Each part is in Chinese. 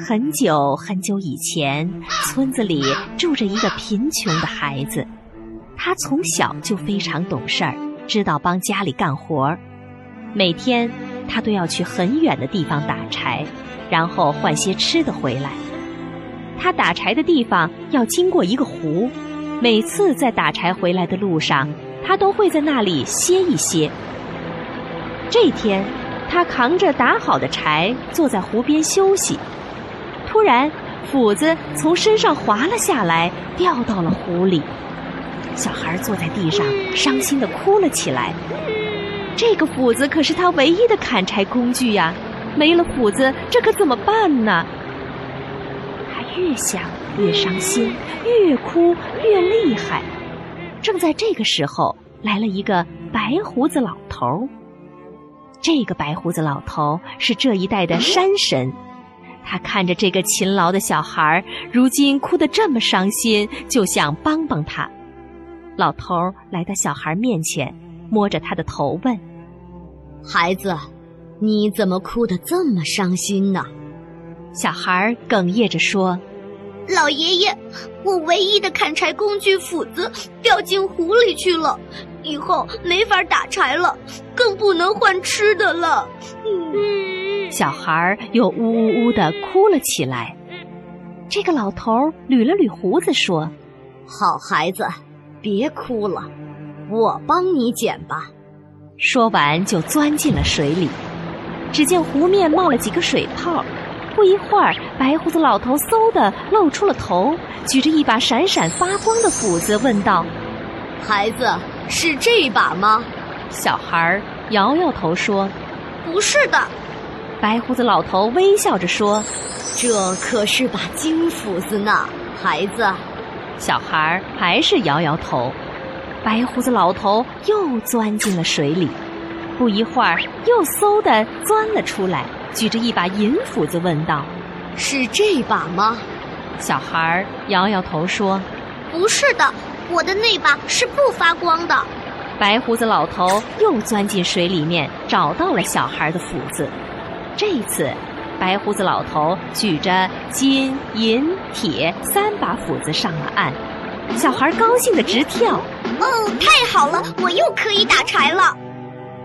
很久很久以前，村子里住着一个贫穷的孩子。他从小就非常懂事儿，知道帮家里干活儿。每天他都要去很远的地方打柴，然后换些吃的回来。他打柴的地方要经过一个湖，每次在打柴回来的路上，他都会在那里歇一歇。这天，他扛着打好的柴，坐在湖边休息。突然，斧子从身上滑了下来，掉到了湖里。小孩坐在地上，伤心的哭了起来。这个斧子可是他唯一的砍柴工具呀，没了斧子，这可怎么办呢？他越想越伤心，越哭越厉害。正在这个时候，来了一个白胡子老头。这个白胡子老头是这一带的山神。他看着这个勤劳的小孩，如今哭得这么伤心，就想帮帮他。老头来到小孩面前，摸着他的头问：“孩子，你怎么哭得这么伤心呢？”小孩哽咽着说：“老爷爷，我唯一的砍柴工具斧子掉进湖里去了，以后没法打柴了，更不能换吃的了。”小孩又呜呜呜的哭了起来。这个老头捋了捋胡子说：“好孩子。”别哭了，我帮你捡吧。说完就钻进了水里。只见湖面冒了几个水泡，不一会儿，白胡子老头嗖的露出了头，举着一把闪闪发光的斧子，问道：“孩子，是这把吗？”小孩摇摇头说：“不是的。”白胡子老头微笑着说：“这可是把金斧子呢，孩子。”小孩还是摇摇头，白胡子老头又钻进了水里，不一会儿又嗖的钻了出来，举着一把银斧子问道：“是这把吗？”小孩摇摇头说：“不是的，我的那把是不发光的。”白胡子老头又钻进水里面，找到了小孩的斧子，这一次。白胡子老头举着金银铁三把斧子上了岸，小孩高兴的直跳。哦，太好了，我又可以打柴了。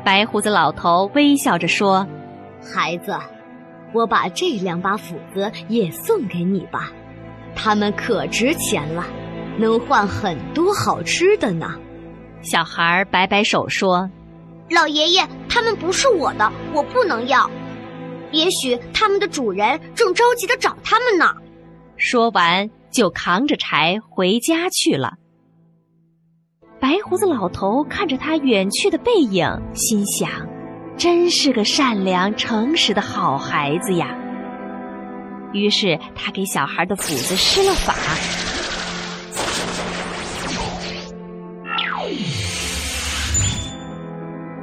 白胡子老头微笑着说：“孩子，我把这两把斧子也送给你吧，它们可值钱了，能换很多好吃的呢。”小孩摆摆手说：“老爷爷，它们不是我的，我不能要。”也许他们的主人正着急的找他们呢。说完，就扛着柴回家去了。白胡子老头看着他远去的背影，心想：真是个善良诚实的好孩子呀。于是他给小孩的斧子施了法。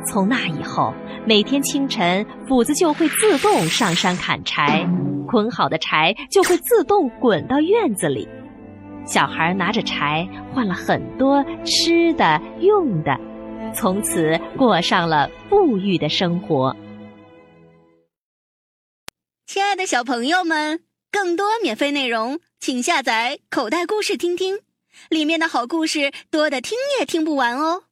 从那以后。每天清晨，斧子就会自动上山砍柴，捆好的柴就会自动滚到院子里。小孩拿着柴换了很多吃的、用的，从此过上了富裕的生活。亲爱的小朋友们，更多免费内容，请下载口袋故事听听，里面的好故事多的听也听不完哦。